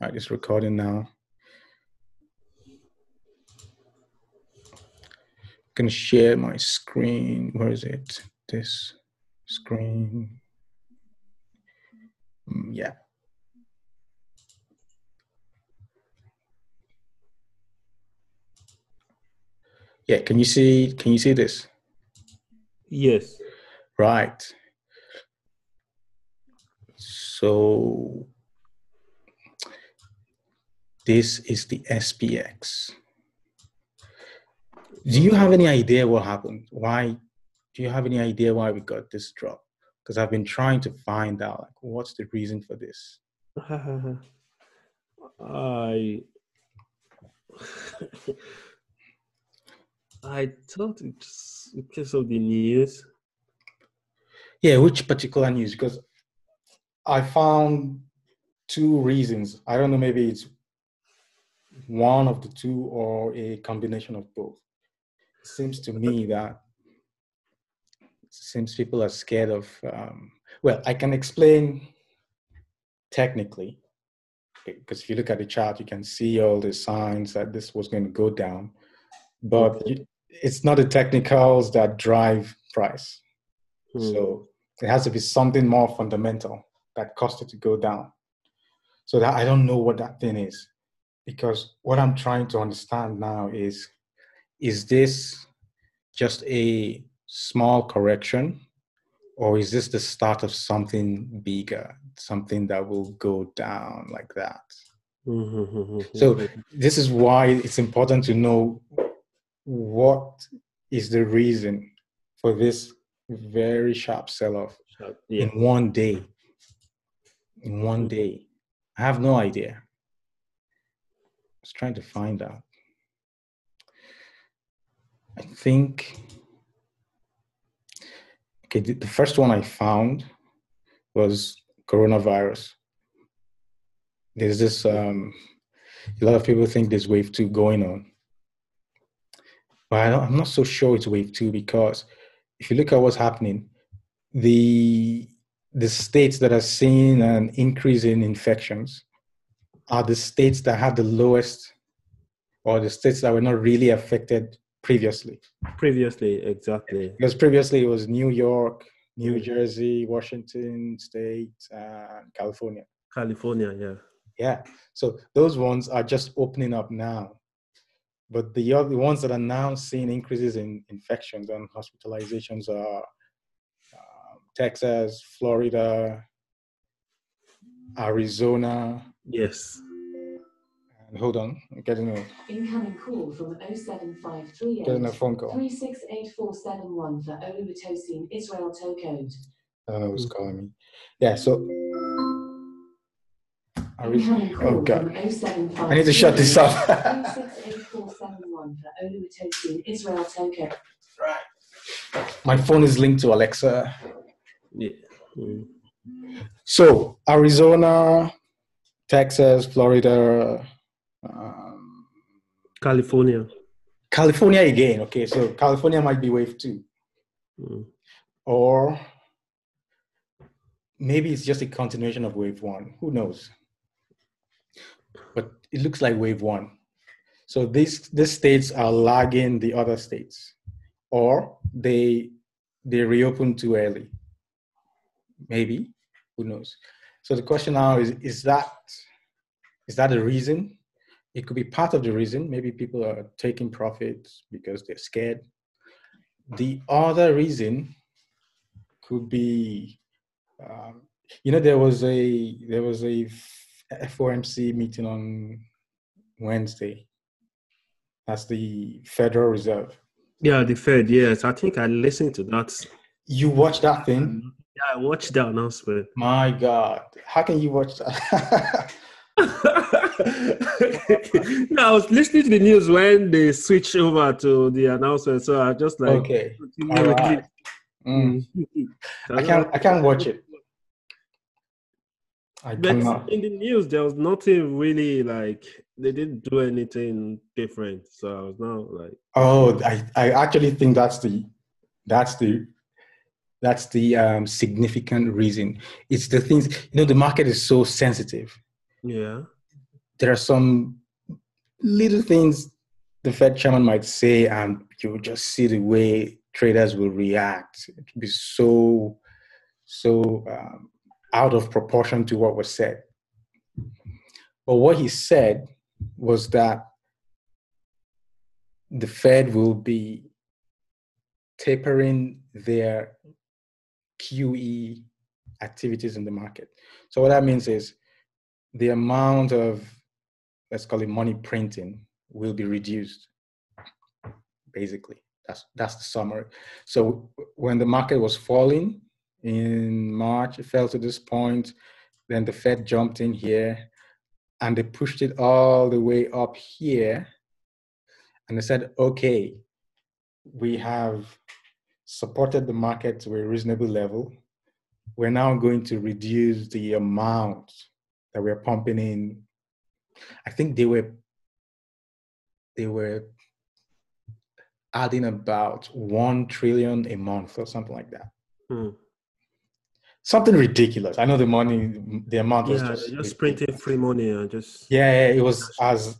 Right, it's recording now. I'm gonna share my screen. Where is it? This screen. Mm, yeah. Yeah, can you see can you see this? Yes. Right. So this is the SPX. Do you have any idea what happened? Why? Do you have any idea why we got this drop? Because I've been trying to find out like what's the reason for this. I I thought it's because of the news. Yeah, which particular news? Because I found two reasons. I don't know, maybe it's one of the two or a combination of both. It seems to me that it seems people are scared of. Um, well, I can explain technically because if you look at the chart, you can see all the signs that this was going to go down. But it's not the technicals that drive price. Hmm. So it has to be something more fundamental that caused it to go down. So that I don't know what that thing is. Because what I'm trying to understand now is is this just a small correction or is this the start of something bigger, something that will go down like that? Mm-hmm. So this is why it's important to know what is the reason for this very sharp sell-off yeah. in one day. In one day. I have no idea. Was trying to find out. I think okay, the the first one I found was coronavirus. There's this um a lot of people think there's wave two going on. But I'm not so sure it's wave two because if you look at what's happening, the the states that are seeing an increase in infections are the states that have the lowest or the states that were not really affected previously. Previously, exactly. Because previously it was New York, New. Jersey, Washington State, and California. California, yeah. Yeah. So those ones are just opening up now. But the other ones that are now seeing increases in infections and hospitalizations are um, Texas, Florida, Arizona. Yes. And hold on, I'm getting a, Incoming call from getting a 07438 phone call. 368471 for Oluwatosin Israel tow code. I don't know who's calling me. Yeah. So. Arizona. Incoming call Oh God. from 075 I need to shut this off. 368471 for Oluwatosin Israel tow code. My phone is linked to Alexa. Yeah. Mm. So Arizona, Texas, Florida, um, California. California again. Okay, so California might be wave two, Mm. or maybe it's just a continuation of wave one. Who knows? But it looks like wave one. So these these states are lagging the other states, or they they reopen too early. Maybe who knows? So the question now is: Is that is that a reason? It could be part of the reason. Maybe people are taking profits because they're scared. The other reason could be, um, you know, there was a there was a FOMC meeting on Wednesday. That's the Federal Reserve. Yeah, the Fed, yes. I think I listened to that. You watched that thing? Yeah, I watched the announcement. My God, how can you watch that? no, I was listening to the news when they switched over to the announcement, so I just like okay, right. Mm. Mm. I can't. I can't watch it. I But cannot. in the news, there was nothing really like they didn't do anything different. So I was not like, Oh, I, I actually think that's the that's the that's the um, significant reason. It's the things you know. The market is so sensitive. yeah, there are some little things the Fed chairman might say, and you just see the way traders will react. It will be so, so um, out of proportion to what was said. But what he said was that the Fed will be tapering their QE activities in the market. So what that means is the amount of let's call it money printing will be reduced basically that's that's the summary so when the market was falling in march it fell to this point then the fed jumped in here and they pushed it all the way up here and they said okay we have supported the market to a reasonable level we're now going to reduce the amount that we're pumping in I think they were they were adding about one trillion a month or something like that. Hmm. Something ridiculous. I know the money, the amount was Yeah, just just printing free money and just Yeah, yeah, it was as.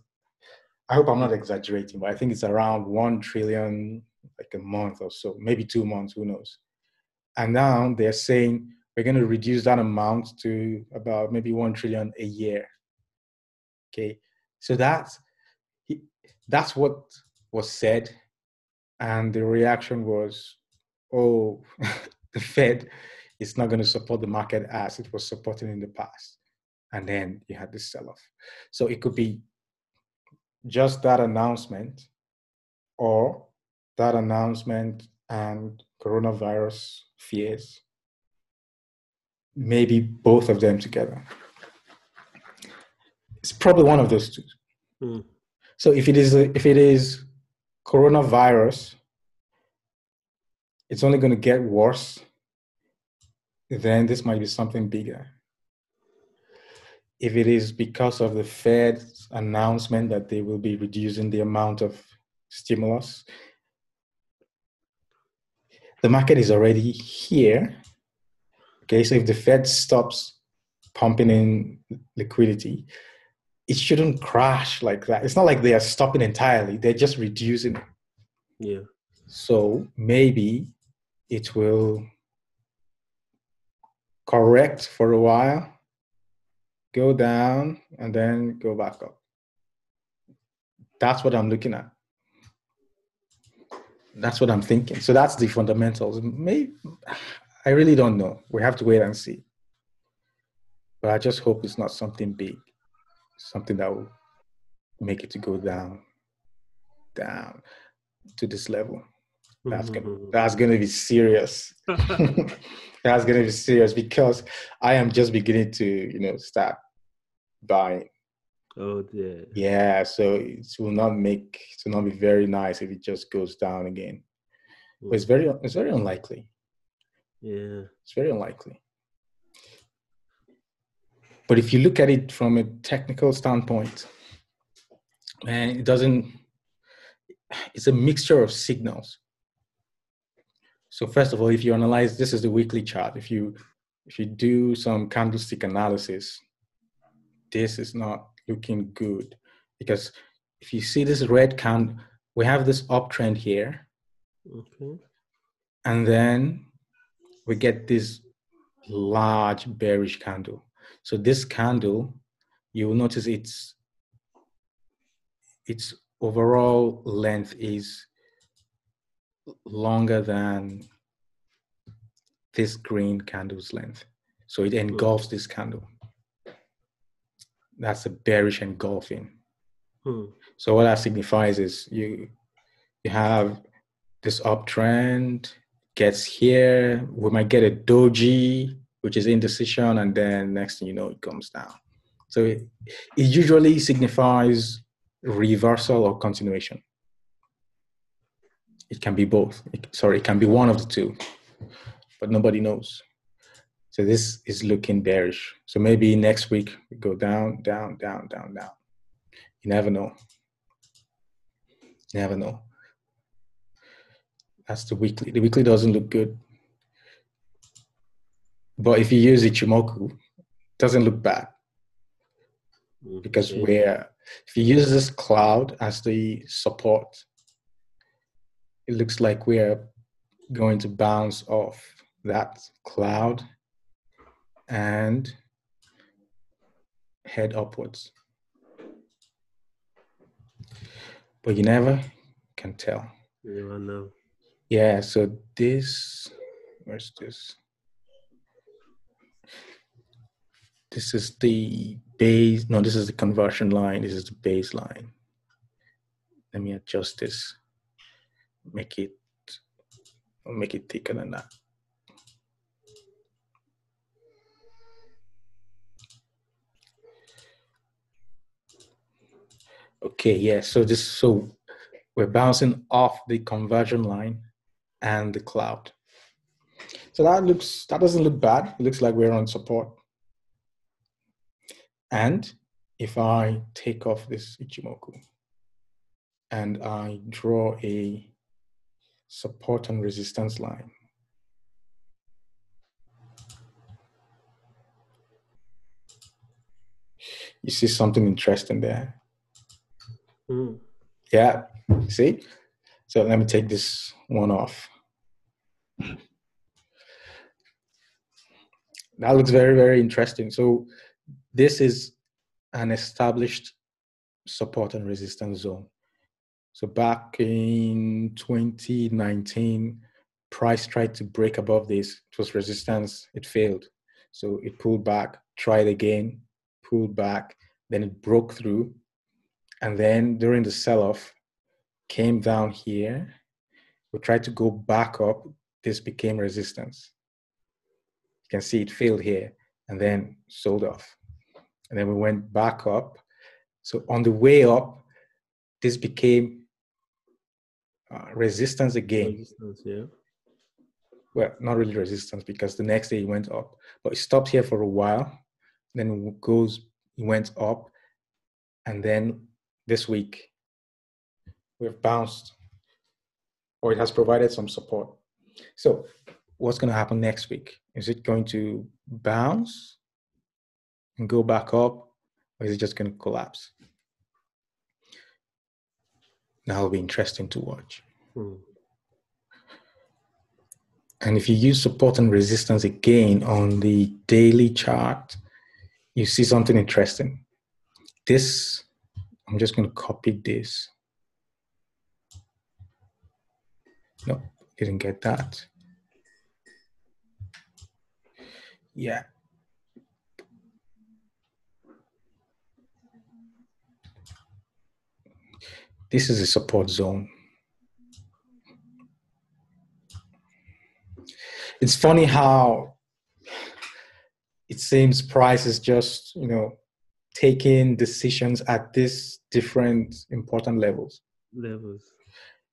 I hope I'm not exaggerating, but I think it's around one trillion like a month or so, maybe two months, who knows? And now they're saying we're going to reduce that amount to about maybe one trillion a year. Okay, so that's that's what was said, and the reaction was, "Oh, the Fed is not going to support the market as it was supporting in the past," and then you had this sell-off. So it could be just that announcement, or that announcement and coronavirus fears, maybe both of them together. It's probably one of those two. Hmm. So if it is if it is coronavirus, it's only going to get worse. Then this might be something bigger. If it is because of the Fed's announcement that they will be reducing the amount of stimulus, the market is already here. Okay, so if the Fed stops pumping in liquidity, it shouldn't crash like that. It's not like they are stopping entirely, they're just reducing it. yeah. So maybe it will correct for a while, go down, and then go back up. That's what I'm looking at. That's what I'm thinking. So that's the fundamentals. Maybe I really don't know. We have to wait and see. But I just hope it's not something big, something that will make it to go down, down to this level. That's gonna Mhm. that's gonna be serious. that's gonna be serious because I am just beginning to, you know, start buying. Oh dear. Yeah, so it will not make it will not be very nice if it just goes down again. But it's very it's very unlikely. Yeah. It's very unlikely. But if you look at it from a technical standpoint, man, it doesn't. It's a mixture of signals. So first of all, if you analyze, this is the weekly chart. If you if you do some candlestick analysis, this is not looking good because if you see this red candle, we have this uptrend here, Okay. and then we get this large bearish candle. So this candle, you will notice its its overall length is longer than this green candle's length. So it engulfs this candle. That's a bearish engulfing. Hmm. So what that signifies is you you have this uptrend gets here. We might get a doji, which is indecision, and then next thing you know, it comes down. So it, it usually signifies reversal or continuation. It can be both. It- sorry, it can be one of the two, but nobody knows. So this is looking bearish. So maybe next week we go down, down, down, down, down. You never know. You never know. That's the weekly. The weekly doesn't look good. But if you use Ichimoku, it doesn't look bad. Mm-hmm. because Okay. we're if you use this cloud as the support, it looks like we're going to bounce off that cloud and head upwards. But you never can tell. You never know. Yeah, so this, where's this? This is the base, no, this is the conversion line. This is the baseline. Let me adjust this. Make it, make it thicker than that. Okay, yeah, so this, so we're bouncing off the conversion line and the cloud. So that looks that doesn't look bad. It looks like we're on support. And if I take off this Ichimoku and I draw a support and resistance line, you see something interesting there. Mm. Yeah, see? So let me take this one off. That looks very, very interesting. So this is an established support and resistance zone. So back in 2019, price tried to break above this. It was resistance. It failed. So it pulled back, tried again, pulled back, then it broke through. And then during the sell-off, came down here. We tried to go back up. This became resistance. You can see it failed here and then sold off. And then we went back up. So on the way up, this became uh, resistance again. Resistance, yeah. Well, not really resistance because the next day it went up, but it stopped here for a while. Then it goes, it went up, and then this week we've bounced, or it has provided some support. So, what's going to happen next week? Is it going to bounce and go back up, or is it just going to collapse? That'll be interesting to watch. Mm. And if you use support and resistance again on the daily chart, you see something interesting. This, I'm just going to copy this. No, didn't get that. Yeah. This is a support zone. It's funny how it seems price is just, you know, taking decisions at these different important levels. Levels.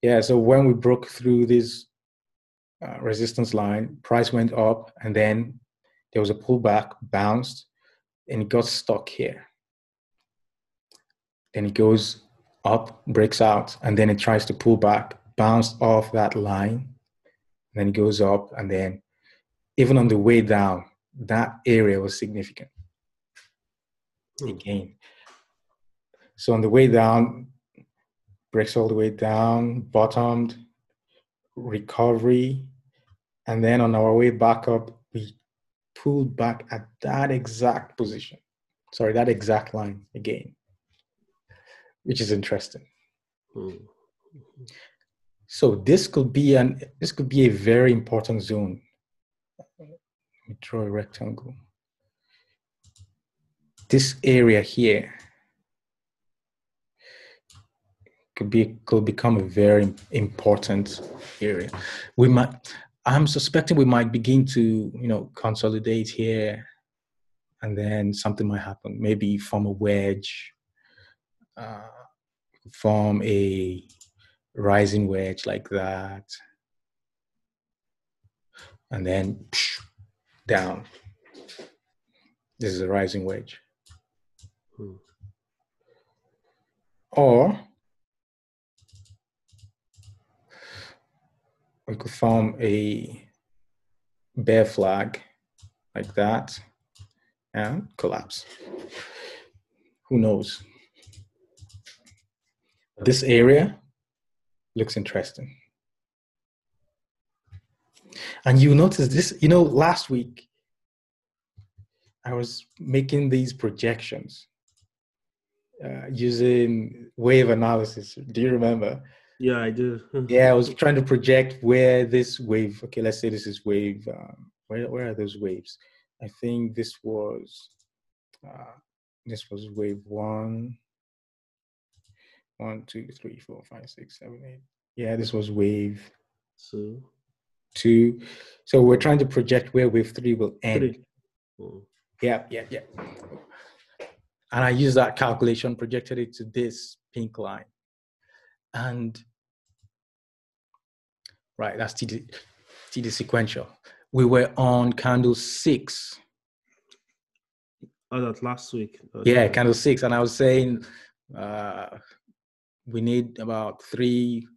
Yeah, so when we broke through this uh, resistance line, price went up and then there was a pullback, bounced, and it got stuck here. Then it goes up, breaks out, and then it tries to pull back, bounced off that line, then it goes up, and then even on the way down, that area was significant. Again. So on the way down, breaks all the way down, bottomed, recovery, and then on our way back up, we pulled back at that exact position. Sorry, that exact line again, which is interesting. Mm. So this could be an this could be a very important zone. Let me draw a rectangle. This area here could be could become a very important area. We might I'm suspecting we might begin to, you know, consolidate here and then something might happen. Maybe form a wedge, uh, form a rising wedge like that, and then psh, down. This is a rising wedge. Hmm. Or we could form a bear flag like that and collapse. Who knows? This area looks interesting. And you notice this, you know, last week I was making these projections uh, using wave analysis. Do you remember? Yeah, I do. Yeah, I was trying to project where this wave. Okay, let's say this is wave. Um, where where are those waves? I think this was uh, this was wave one. One, two, three, four, five, six, seven, eight. Yeah, this was wave So two. So we're trying to project where wave three will end. three. Oh, Yeah, yeah, yeah. And I used that calculation, projected it to this pink line. And right, that's TD, TD sequential. We were on candle six. Oh, that last week. Oh, Yeah, candle six. And I was saying uh, we need about three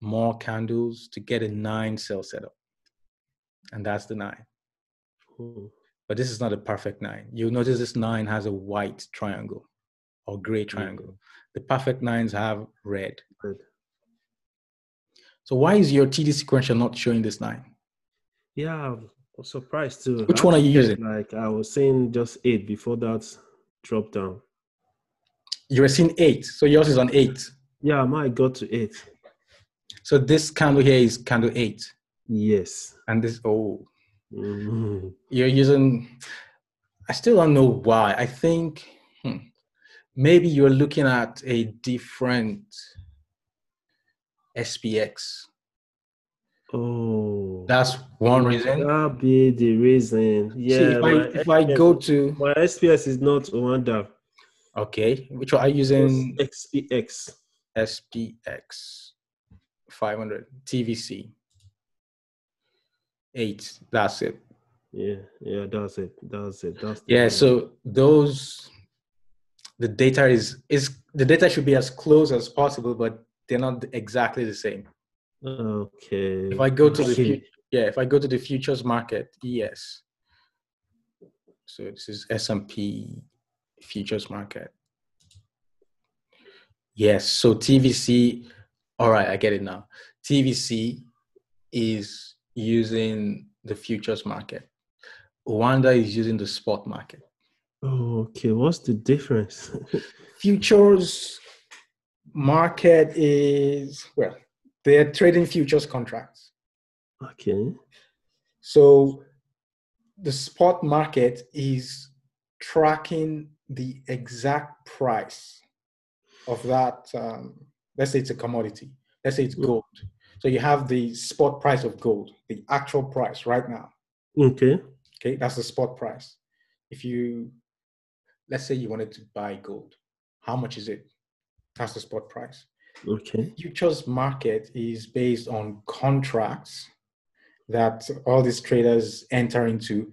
more candles to get a nine cell setup. And that's the nine. Oh, but this is not a perfect nine. You'll notice this nine has a white triangle or gray triangle. The perfect nines have red. good. So why is your TD sequential not showing this nine? Yeah, I was surprised too. Which one are you using? Like I was saying, just eight before that drop down. You were seeing eight, so yours is on eight. Yeah, mine got to eight. So this candle here is candle eight, Yes. and this oh, Mhm. you're using. I still don't know why. I think hmm, maybe you're looking at a different SPX. Oh, That's one reason. that be the reason. Yeah. See, if I if I go to my SPX is not Oanda. Okay, which are you using? It's XPX. SPX 500 TVC 8. That's it. Yeah, yeah, that's it. That's it. That's the Yeah, so those the data is is the data should be as close as possible, but they're not exactly the same. okay. If I go to the fu- yeah, if I go to the futures market, yes. So this is S&P futures market. Yes, so TVC all right, I get it now. TVC is using the futures market. Oanda is using the spot market. Oh, okay. What's the difference? Futures market is well, they're trading futures contracts. okay. So the spot market is tracking the exact price of that. Um, let's say it's a commodity. Let's say it's gold. So you have the spot price of gold, the actual price right now. Okay. Okay, that's the spot price. If you, let's say you wanted to buy gold, how much is it? That's the spot price. Okay. Futures market is based on contracts that all these traders enter into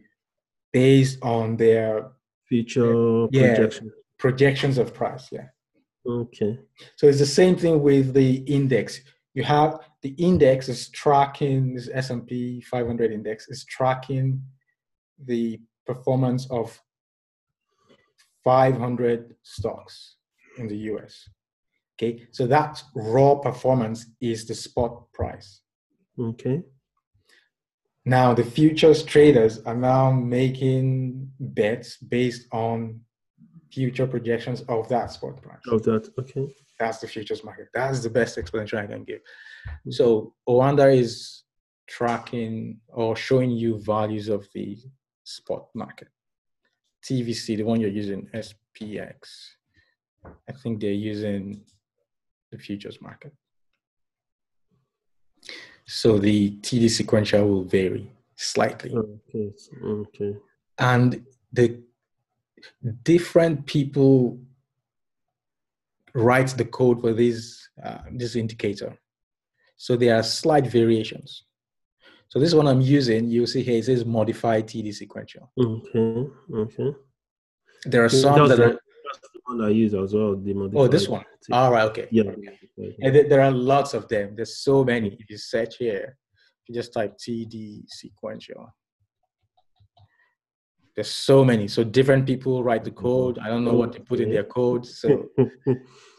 based on their Future Yeah. projection. projections of price. Yeah. Okay. So it's the same thing with the index. You have the index is tracking this S&P 500 index is tracking the performance of 500 stocks in the US. Okay, so that raw performance is the spot price. Okay. Now the futures traders are now making bets based on future projections of that spot price. Of that. Okay. That's the futures market. That's the best explanation I can give. So Oanda is tracking or showing you values of the spot market. TVC, the one you're using, SPX. I think they're using the futures market. So the TD sequential will vary slightly. Okay. Okay. And the different people write the code for this uh, this indicator. So there are slight variations. So this one I'm using, you'll see here it says modify TD sequential. Okay. Okay. There are some that are that's the one I use as well. The oh this one. tip. All right, okay. Yeah. And there- there are lots of them. There's so many. If you search here, if you just type TD sequential. There's so many. So different people write the mm-hmm. code. I don't know what they put in their code. So,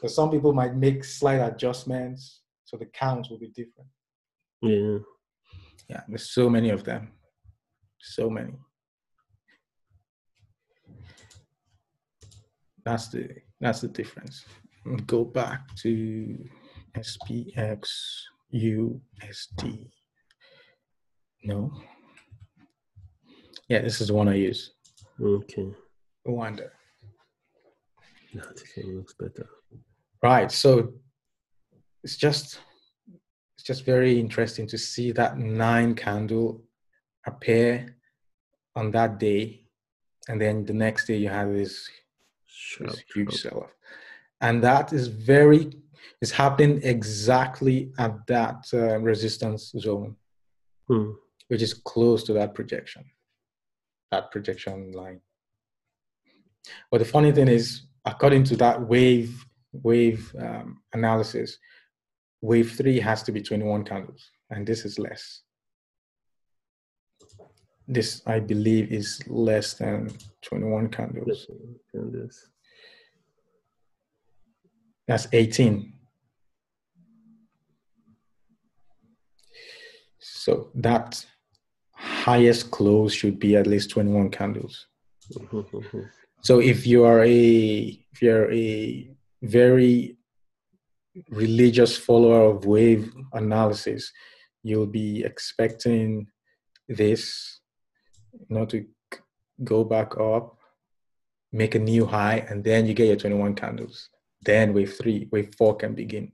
so some people might make slight adjustments. So the counts will be different. yeah. Yeah, there's so many of them. So many. That's the that's the difference. Go back to SPX USD. No. Yeah, this is the one I use. Okay. Oanda. That one looks better. Right. So it's just it's just very interesting to see that nine candle appear on that day, and then the next day you have this, this huge sell-off, and that is very is happening exactly at that uh, resistance zone, Hmm. which is close to that projection, that projection line. But the funny thing is, according to that wave wave um, analysis, wave three has to be 21 candles, and this is less. This, I believe, is less than 21 candles. And this. That's 18. So that highest close should be at least 21 candles. Mhm. So if you are a if you're a very religious follower of wave analysis, you'll be expecting this, you know, to go back up, make a new high, and then you get your 21 candles. Then wave three, wave four can begin.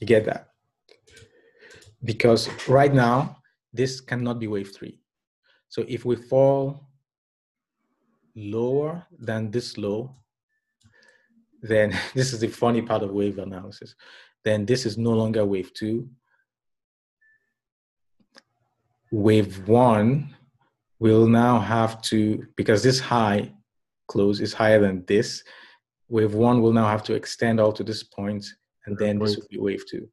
You get that? Because right now, this cannot be wave three. So if we fall lower than this low, then this is the funny part of wave analysis. Then this is no longer wave two. Wave one will now have to, because this high close is higher than this, wave one will now have to extend all to this point, and then this will be wave two,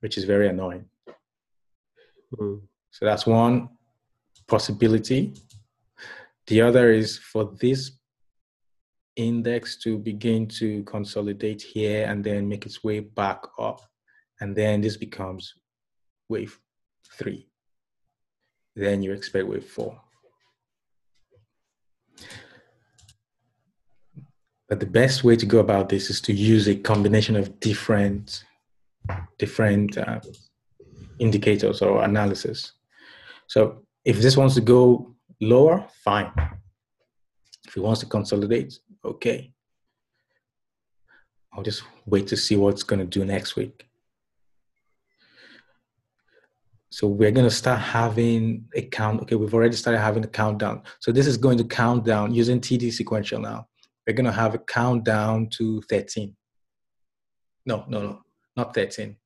which is very annoying. Hmm. So that's one possibility. The other is for this index to begin to consolidate here and then make its way back up. And then this becomes wave three. Then you expect wave four. But the best way to go about this is to use a combination of different different uh, indicators or analysis. So if this wants to go lower, fine. If it wants to consolidate, okay. I'll just wait to see what it's going to do next week. So we're going to start having a count. Okay, we've already started having a countdown. So this is going to count down using TD sequential now. We're going to have a countdown to 13. No, no, no, not 13.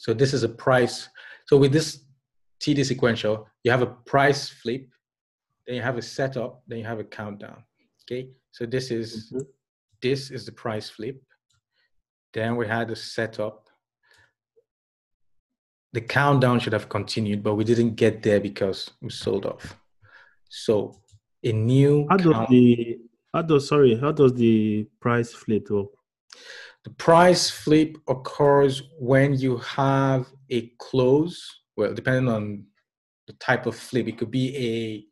So this is a price. So with this TD sequential, you have a price flip, then you have a setup, then you have a countdown. Okay, so this is Mhm. this is the price flip. Then we had a setup. The countdown should have continued, but we didn't get there because we sold off. So a new How does count- the how does sorry how does the price flip work? The price flip occurs when you have a close. Well, depending on the type of flip, it could be a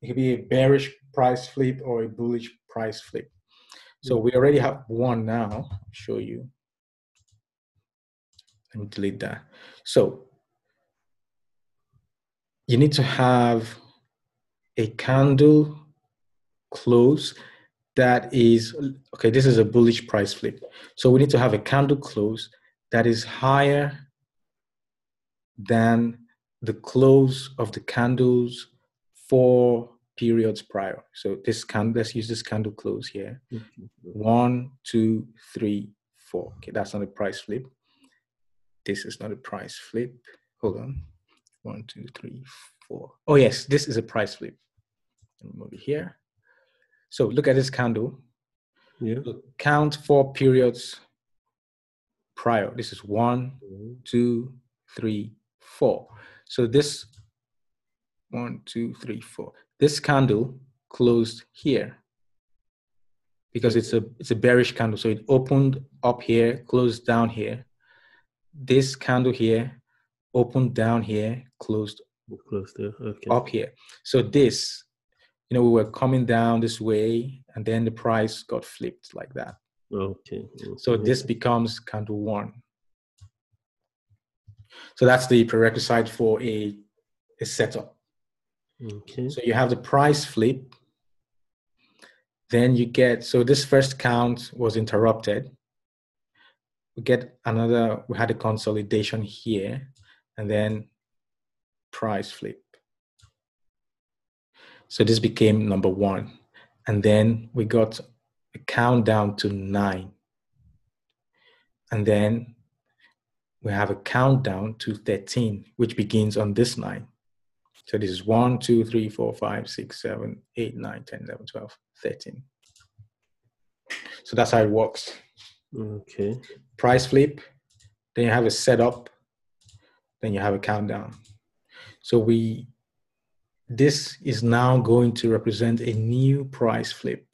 it could be a bearish price flip or a bullish price flip. So we already have one now. I'll show you. Let me delete that. So you need to have a candle close that is okay. This is a bullish price flip. So we need to have a candle close that is higher than the close of the candles four periods prior. So this can let's use this candle close here. Mm-hmm. One, two, three, four. Okay, that's not a price flip. This is not a price flip. Hold on. One, two, three, four. Oh yes, this is a price flip. Let me move it here. So look at this candle. Yeah. Look, count four periods prior. This is one, mm-hmm. two, three, four. So this One, two, three, four. This candle closed here because it's a it's a bearish candle. So it opened up here, closed down here. This candle here opened down here, closed Close there. Okay. up here. So this, you know, we were coming down this way, and then the price got flipped like that. Okay. So this becomes candle one. So that's the prerequisite for a, a setup. Okay. So you have the price flip. Then you get, so this first count was interrupted. We get another, we had a consolidation here, and then price flip. So this became number one. And then we got a countdown to nine. And then we have a countdown to 13, which begins on this nine. So this is 1, 2, 3, 4, 5, 6, 7, 8, 9, 10, 11, 12, 13. So that's how it works. Okay. Price flip, then you have a setup, then you have a countdown. So we, this is now going to represent a new price flip.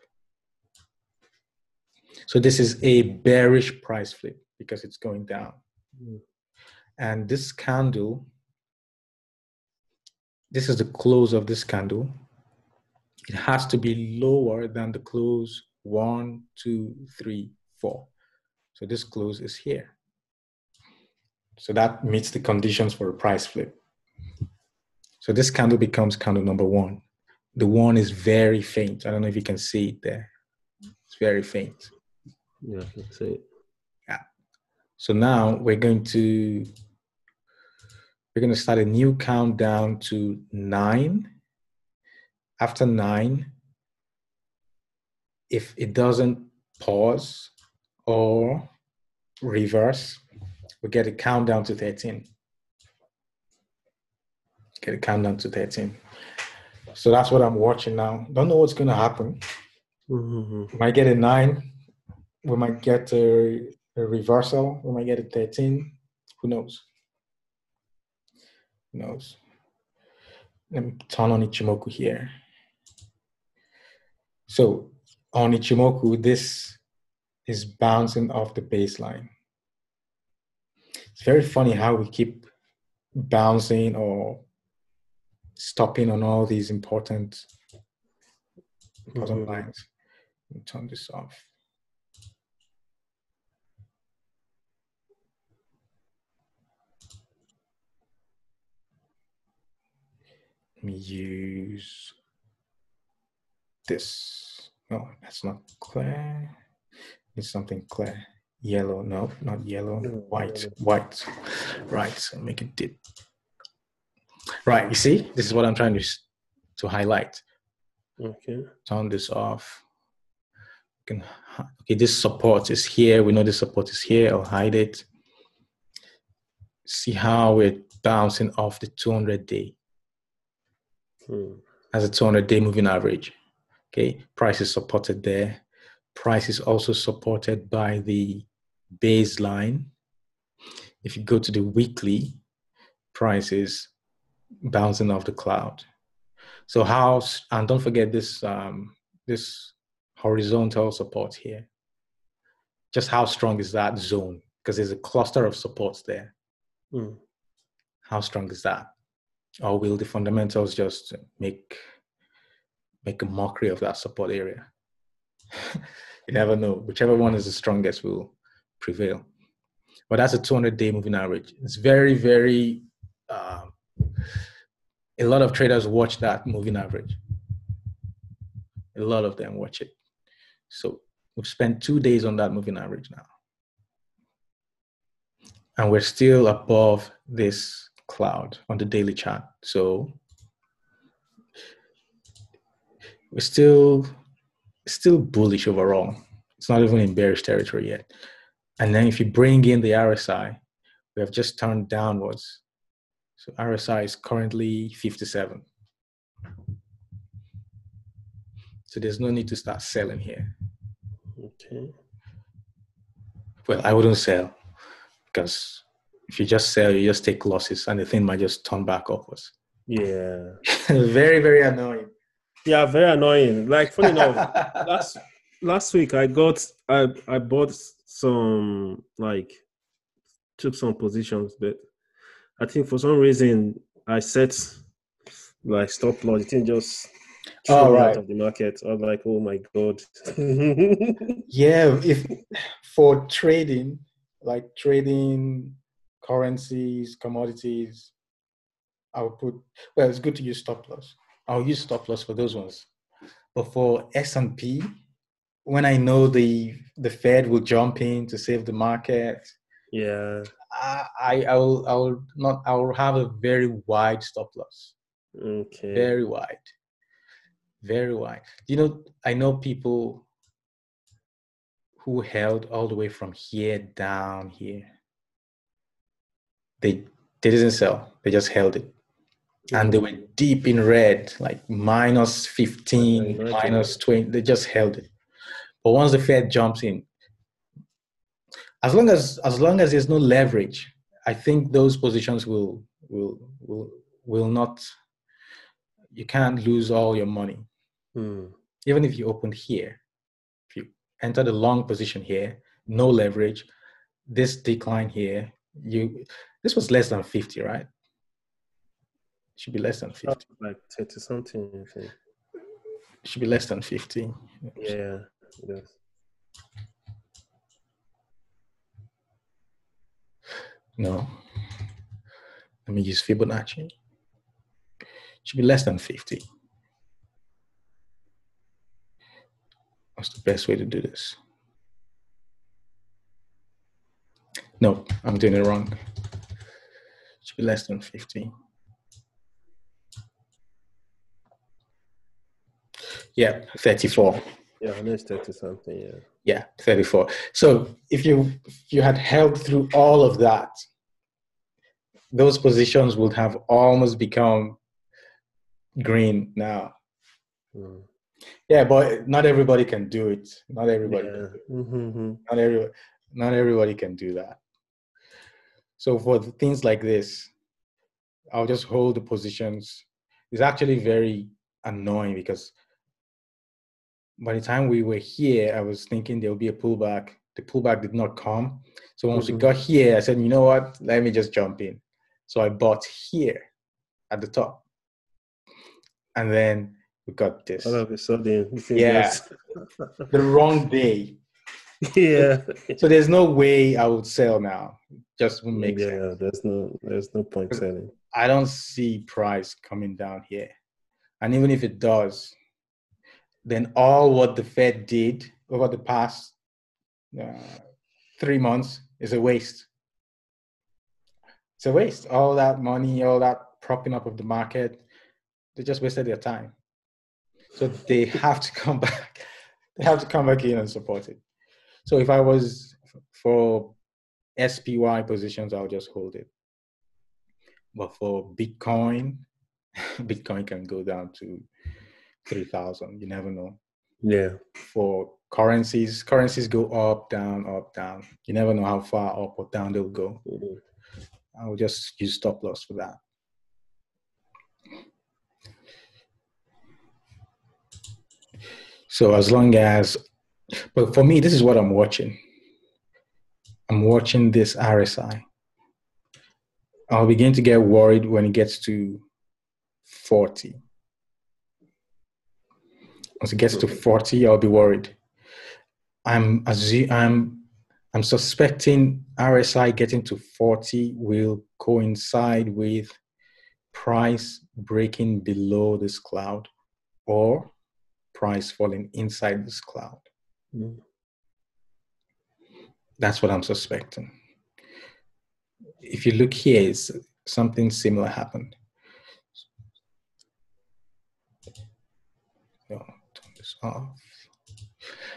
So this is a bearish price flip because it's going down. And this candle, this is the close of this candle. It has to be lower than the close one, two, three, four. So this close is here. So that meets the conditions for a price flip. So this candle becomes candle number one. The one is very faint. I don't know if you can see it there. It's very faint. Yeah, that's it. So now we're going to we're going to start a new countdown to nine. After nine, if it doesn't pause or reverse, we get a countdown to 13. Get a countdown to 13. So that's what I'm watching now. Don't know what's going to happen. Mm-hmm. We might get a nine. We might get a, a reversal. We might get a 13. Who knows? Who knows? Let me turn on Ichimoku here. So on Ichimoku, this is bouncing off the baseline. It's very funny how we keep bouncing or stopping on all these important important Mhm. lines. Let me turn this off. Let me use this. No, that's not clear. It's something clear. Yellow, no, not yellow. White, white. Right, so make it dip. Right, you see, this is what I'm trying to to highlight. Okay. Turn this off. Can okay, this support is here. We know the support is here. I'll hide it. See how we're bouncing off the 200 day Hmm. as a 200 day moving average. Okay, price is supported there. Price is also supported by the baseline. If you go to the weekly, price is bouncing off the cloud. So how and don't forget this um, this horizontal support here. Just how strong is that zone? Because there's a cluster of supports there. Hmm. How strong is that? Or will the fundamentals just make make a mockery of that support area? you never know. Whichever one is the strongest will prevail. But that's a 200 day moving average. It's very, very, um, a lot of traders watch that moving average. A lot of them watch it. So we've spent two days on that moving average now. And we're still above this cloud on the daily chart. So we're still still bullish overall. It's not even in bearish territory yet. And then if you bring in the RSI, we have just turned downwards. So RSI is currently 57. So there's no need to start selling here. Okay. Well, I wouldn't sell because if you just sell, you just take losses and the thing might just turn back upwards. Yeah. very, very annoying. Yeah, very annoying. Like funny enough, last last week I got I I bought some like took some positions, but I think for some reason I set like stop loss. It didn't just Oh, throw right. out of the market. I'm like, oh my god. Yeah, if for trading, like trading currencies, commodities, I'll put well, it's good to use stop loss. I'll use stop loss for those ones. But for S and P, when I know the the Fed will jump in to save the market, yeah. I I I will I will not I will have a very wide stop loss. Okay. Very wide. Very wide. You know, I know people who held all the way from here down here. They they didn't sell. They just held it. And they mm. were deep in red, like minus 15, minus 20. They just held it. But once the Fed jumps in, as long as as long as there's no leverage, I think those positions will will will will not you can't lose all your money Hmm. even if you opened here, if you enter the long position here, no leverage, this decline here, you this was less than 50, right? Should be less than 50. Like thirty something. I think. Should be less than 50. Yeah. Yes. No. Let me use Fibonacci. Should be less than 50. What's the best way to do this? No, I'm doing it wrong. Should be less than 50. Yeah, 34. Yeah, I know it's thirty something. Yeah. Yeah, 34. So if you if you had held through all of that, those positions would have almost become green now. Hmm. Yeah, but not everybody can do it. Not everybody. Yeah. Mm-hmm. Not every not everybody can do that. So for the things like this, I'll just hold the positions. It's actually very annoying because by the time we were here, I was thinking there will be a pullback. The pullback did not come. So once Mhm. we got here, I said, you know what? Let me just jump in. So I bought here at the top. And then we got this. All of a sudden, Yeah. The wrong day. yeah. So there's no way I would sell now. Just won't make sense. yeah. There's no. There's no point selling. I don't see price coming down here. And even if it does, then all what the Fed did over the past uh, three months is a waste. It's a waste. All that money, all that propping up of the market, they just wasted their time. So they have to come back. They have to come back in and support it. So if I was for SPY positions, I'll just hold it. But for Bitcoin, Bitcoin can go down to 3,000. You never know. Yeah. For currencies, currencies go up, down, up, down. You never know how far up or down they'll go. Mhm. I will just use stop loss for that. So as long as, but for me, this is what I'm watching. I'm watching this RSI. I'll begin to get worried when it gets to 40. Once it gets to 40, I'll be worried. I'm I'm I'm suspecting RSI getting to 40 will coincide with price breaking below this cloud or price falling inside this cloud. Mm. That's what I'm suspecting. If you look here, it's, something similar happened. No, turn this off.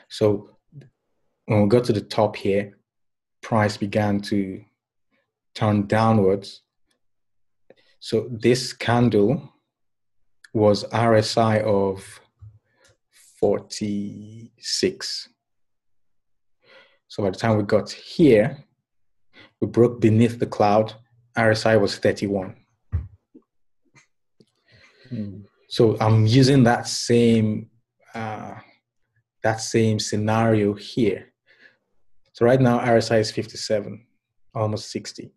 So when we got to the top here, price began to turn downwards. So this candle was RSI of 46. So by the time we got here, we broke beneath the cloud. RSI was 31. Mm. So I'm using that same uh, that same scenario here. So right now RSI is 57, almost 60.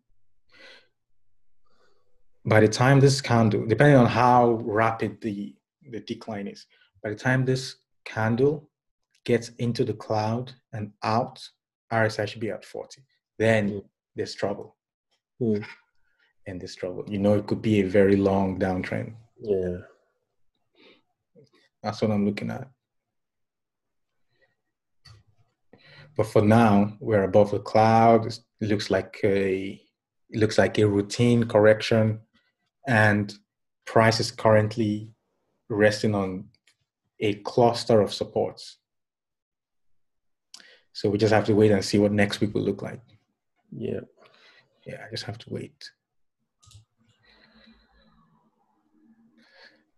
By the time this candle, depending on how rapid the, the decline is, by the time this candle gets into the cloud and out, RSI should be at 40. Then Mm. there's trouble. Mm. And there's trouble. You know, it could be a very long downtrend. Yeah. That's what I'm looking at. But for now, we're above the cloud. It looks like a it looks like a routine correction, and price is currently resting on a cluster of supports. So we just have to wait and see what next week will look like. Yeah. Yeah, I just have to wait.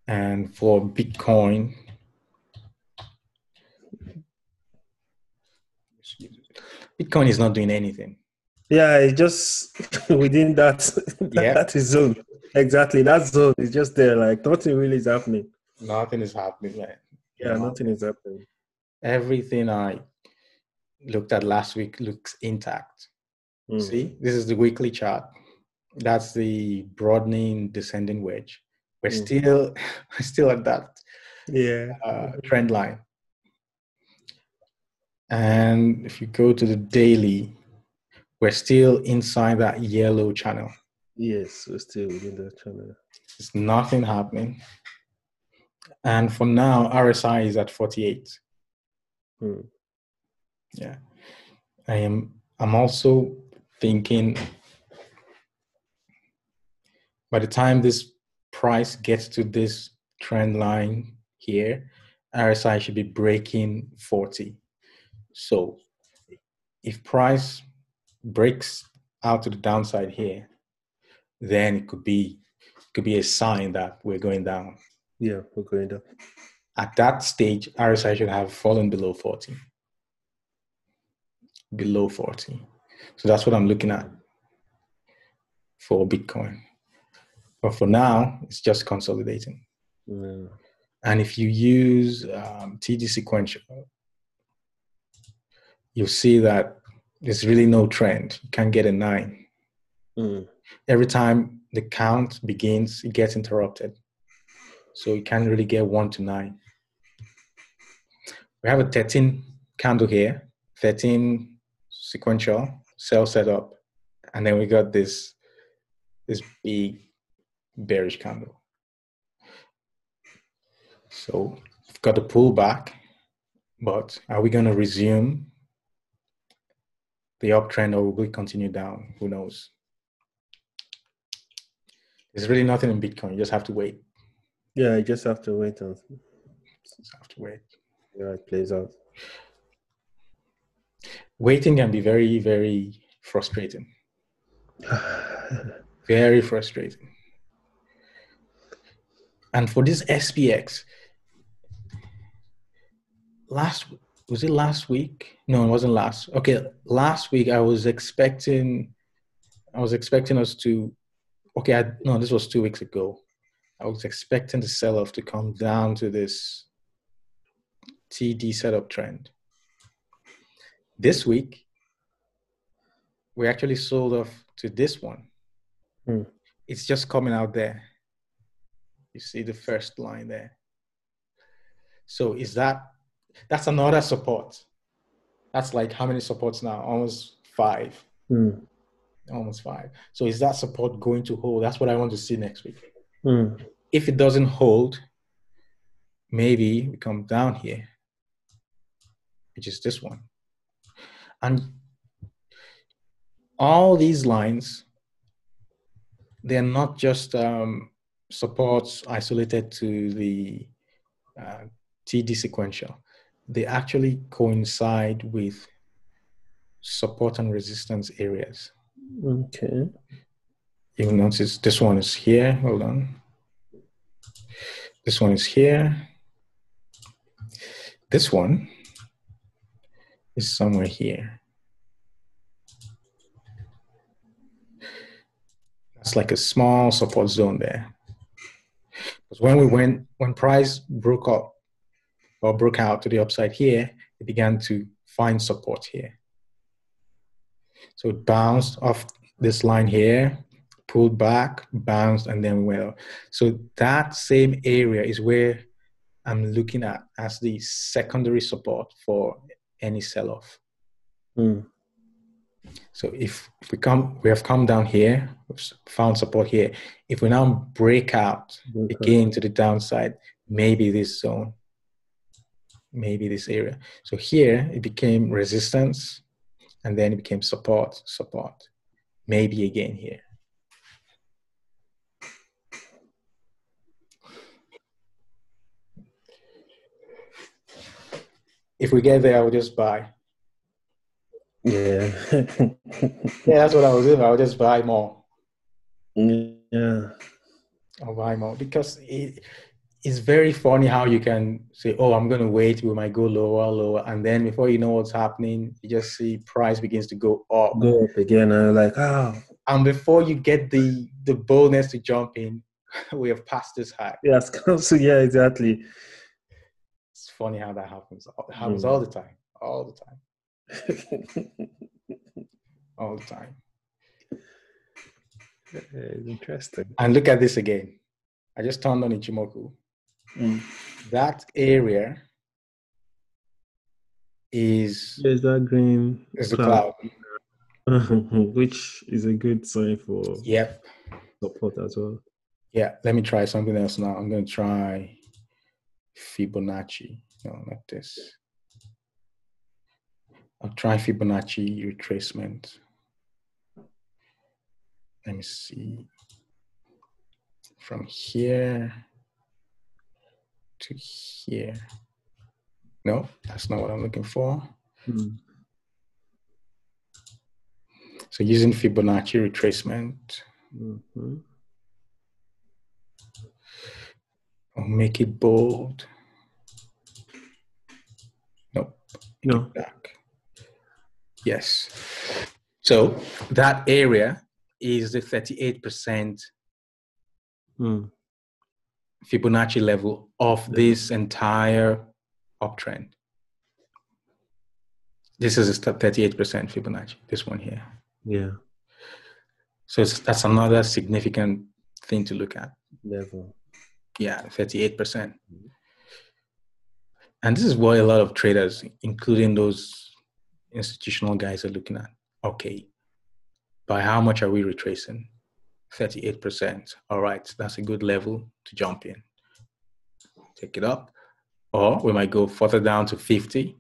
And for Bitcoin, Bitcoin is not doing anything. Yeah, it's just within that Yeah. that is zone. Exactly. That zone is just there. Like nothing really is happening. Nothing is happening. Man. Yeah, No. nothing is happening. Everything I looked at last week looks intact. Mm. See, this is the weekly chart. That's the broadening descending wedge. We're Mm. still we're still at that Yeah. uh, trend line. And if you go to the daily, we're still inside that yellow channel. Yes, we're still within that channel. There's nothing happening. And for now, RSI is at 48. Mm. Yeah. I am I'm also thinking by the time this price gets to this trend line here, RSI should be breaking 40. So if price breaks out to the downside here, then it could be could be a sign that we're going down. Yeah, we're going down. At that stage, RSI should have fallen below 40. Below 40. So that's what I'm looking at for Bitcoin. But for now, it's just consolidating. Yeah. And if you use um, TD sequential, you'll see that there's really no trend. You can't get a nine. Mm. Every time the count begins, it gets interrupted. So you can't really get one to nine. We have a 13 candle here, 13 sequential sell setup, and then we got this this big bearish candle. So we've got a pullback, but are we going to resume the uptrend or will we continue down? Who knows? There's really nothing in Bitcoin. You just have to wait. Yeah, you just have to wait and Just have to wait. Yeah, it plays out. Waiting can be very, very frustrating. Very frustrating. And for this SPX, last was it last week? No, it wasn't last. Okay, last week I was expecting, I was expecting us to. Okay, I, no, this was two weeks ago. I was expecting the sell-off to come down to this TD setup trend. This week, we actually sold off to this one. Hmm. It's just coming out there. You see the first line there. So is that that's another support? That's like how many supports now? Almost five. Mm. Almost five. So is that support going to hold? That's what I want to see next week. Mm. If it doesn't hold, maybe we come down here, which is this one. And all these lines, they're not just um, supports isolated to the uh, TD sequential. They actually coincide with support and resistance areas. Okay. You'll notice this one is here. Hold on. This one is here. This one is somewhere here. That's like a small support zone there. Because when we went, when price broke up or broke out to the upside here, it began to find support here. So it bounced off this line here, pulled back, bounced, and then up. So that same area is where I'm looking at as the secondary support for any sell-off. Mm. So if, if we come, we have come down here, we've found support here. If we now break out Okay. again to the downside, maybe this zone, maybe this area. So here it became resistance, and then it became support, support. Maybe again here. If we get there, I'll just buy. Yeah. Yeah, that's what I was doing. I'll just buy more. yeah. I'll buy more because it, it's very funny how you can say, "Oh, I'm going to wait. We might go lower, lower," and then before you know what's happening, you just see price begins to go up, Go up again and like, ah, and before you get the the boldness to jump in, we have passed this high. yes, so yeah, exactly. It's funny how that happens. It happens Mm. all the time, all the time, all the time. It's interesting. And look at this again. I just turned on Ichimoku. Mm. That area is There's that green is the cloud. which is a good sign for Yep. support as well. Yeah, let me try something else now. I'm going to try Fibonacci. No, not this. I'll try Fibonacci retracement. Let me see. From here to here. No, that's not what I'm looking for. Mm. So using Fibonacci retracement, Mhm. I'll make it bold. Nope. No. back. Yes. So that area is the 38% Mm. Fibonacci level of this entire uptrend. This is a 38% Fibonacci, this one here. Yeah. So it's, that's another significant thing to look at. Level. Yeah, 38%. And this is what a lot of traders, including those institutional guys, are looking at. Okay, by how much are we retracing? 38%. All right, that's a good level to jump in. Take it up. Or we might go further down to 50.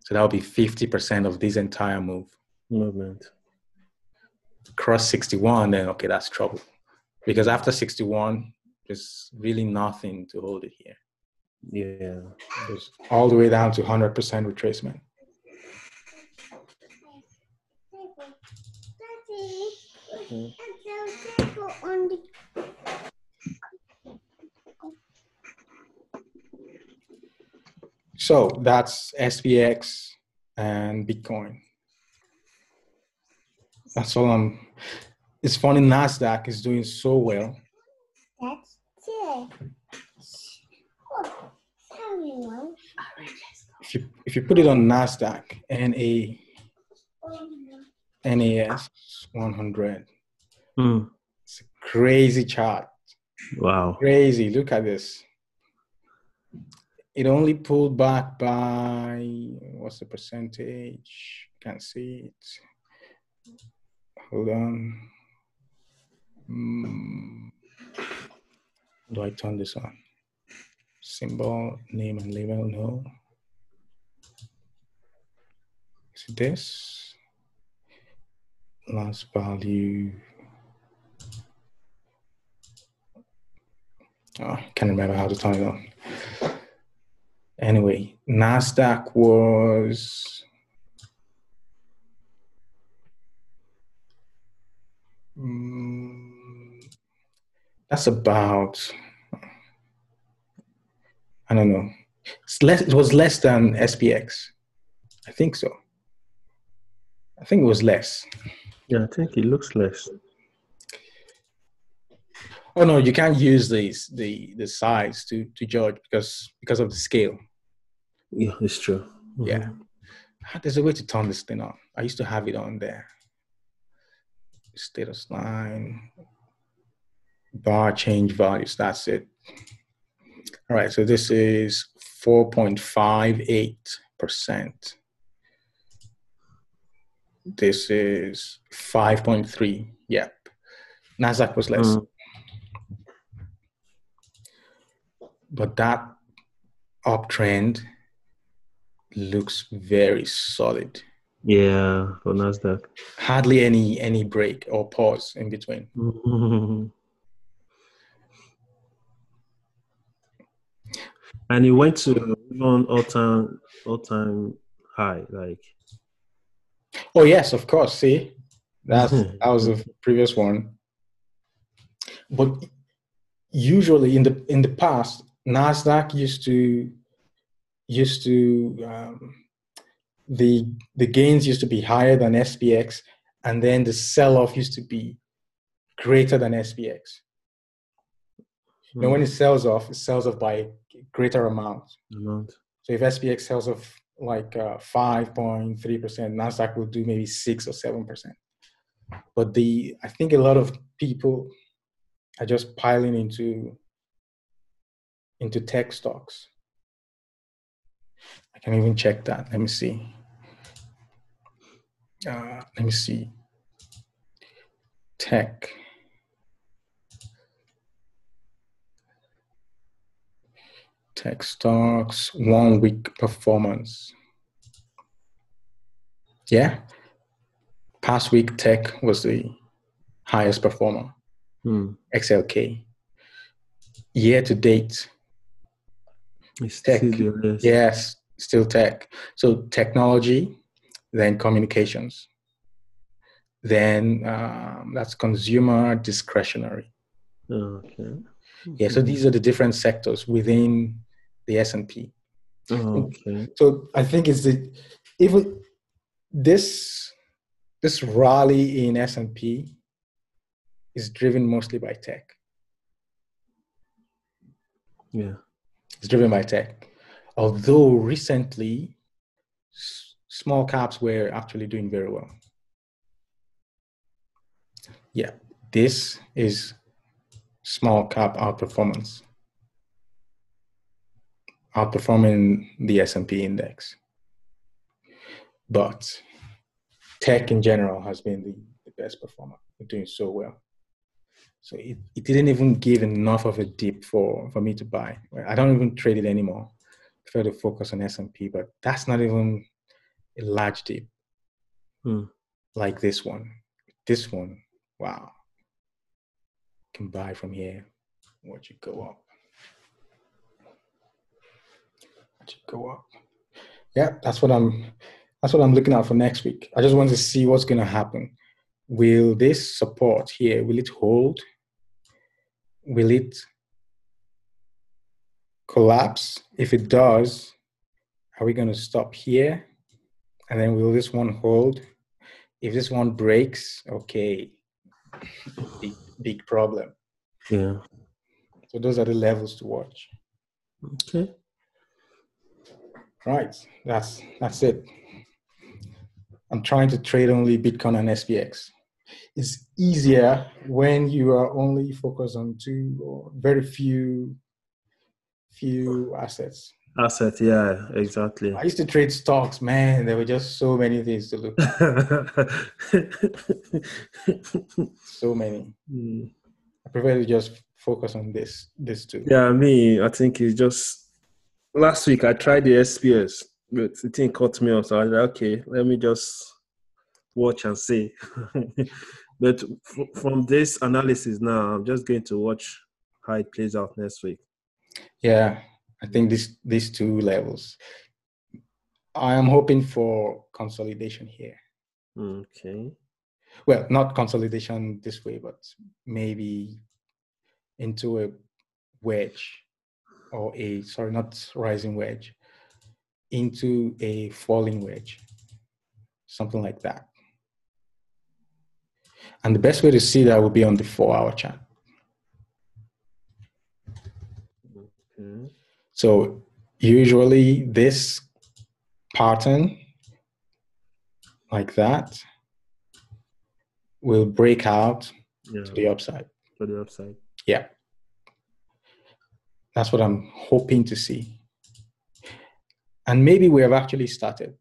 So that would be 50% of this entire move. Movement. Cross 61, then okay, that's trouble. Because after 61, there's really nothing to hold it here. Yeah. Goes all the way down to 100% retracement. So that's SPX and Bitcoin. That's all I'm. It's funny, NASDAQ is doing so well. That's it. Oh, sorry. If you, if you put it on NASDAQ, NA, NAS 100, Mm. it's a crazy chart. Wow. Crazy. Look at this. It only pulled back by, what's the percentage? Can't see it. Hold on. Hmm. Do I turn this on? Symbol, name, and label? No. Is it this? Last value. Oh, I can't remember how to turn it on. Anyway, NASDAQ was Mm, that's about I don't know. Less it was less than SPX. I think so. I think it was less. Yeah, I think it looks less. Oh no, you can't use these the the size to to judge because because of the scale. Yeah, it's true. Yeah. Ah, There's a way to turn this thing on. I used to have it on there. Status line, bar change values. That's it. All right. So this is 4.58%. This is 5.3. Yep. NASDAQ was less. Mm. But that uptrend looks very solid. Yeah, for Nasdaq. hardly any any break or pause in between and it went to even all time all time high. Like oh yes of course see that's that was the previous one but usually in the in the past nasdaq used to used to um, the the gains used to be higher than spx and then the sell off used to be greater than spx you know when it sells off it sells off by greater amount amount. So if SPX sells off like uh, 5.3%, Nasdaq will do maybe 6 or 7%. But the I think a lot of people are just piling into into tech stocks. I can even check that. Let me see. Uh, let me see. Tech. Tech stocks, one week performance. Yeah. Past week, tech was the highest performer, Hmm. XLK. Year to date, It's Tech. still yes, still tech. So technology, then communications, then um, that's consumer discretionary. Okay. Yeah, so these are the different sectors within the S&P. Okay. So I think it's the even this this rally in S and P is driven mostly by tech. Yeah. It's driven by tech. Although recently, s- small caps were actually doing very well. Yeah, this is small cap outperformance, outperforming the S and P index. But tech in general has been the, the best performer. Doing so well. So it, it didn't even give enough of a dip for, for me to buy. I don't even trade it anymore. I prefer to focus on S&P, but that's not even a large dip Hmm. like this one. This one, wow. You Can buy from here. Watch it go up. Watch it go up. Yeah, that's what I'm that's what I'm looking at for next week. I just want to see what's gonna happen. Will this support here, will it hold? Will it collapse? If it does, are we going to stop here? And then will this one hold? If this one breaks, okay, big, big problem. Yeah. So those are the levels to watch. Okay. Right, that's that's it. I'm trying to trade only Bitcoin and SPX. It's easier when you are only focused on two or very few few assets. Assets, Yeah. Exactly. I used to trade stocks, man. There were just so many things to look at. So many. Hmm. I prefer to just focus on this, this two. Yeah, me, I think it's just last week I tried the SPX, but the thing caught me off. So I was like, okay, let me just watch and see. but f- from this analysis now, I'm just going to watch how it plays out next week. Yeah, I think this these two levels. I am hoping for consolidation here. Okay. Well, not consolidation this way, but maybe into a wedge or a sorry, not rising wedge, into a falling wedge, something like that. And the best way to see that would be on the four hour chart. Okay. So usually this pattern like that will break out yeah. to the upside. To the upside. Yeah. That's what I'm hoping to see. And maybe we have actually started.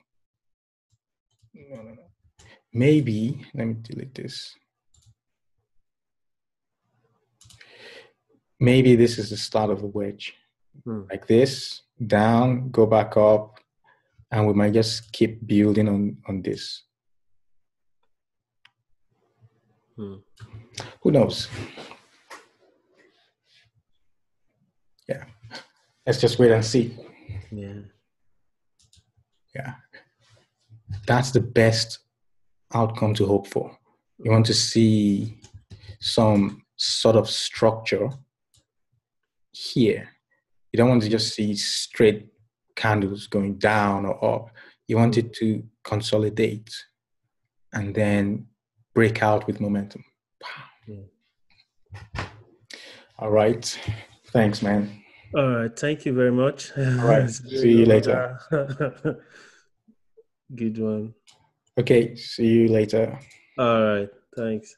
Maybe, let me delete this. Maybe this is the start of a wedge. Hmm. Like this, down, go back up, and we might just keep building on, on this. Hmm. Who knows? Yeah. Let's just wait and see. Yeah. Yeah. That's the best outcome to hope for. You want to see some sort of structure here. You don't want to just see straight candles going down or up. You want it to consolidate and then break out with momentum. Yeah. All right. Thanks, man. All right. Thank you very much. All right. See you later. Good one. Okay. See you later. All right. Thanks.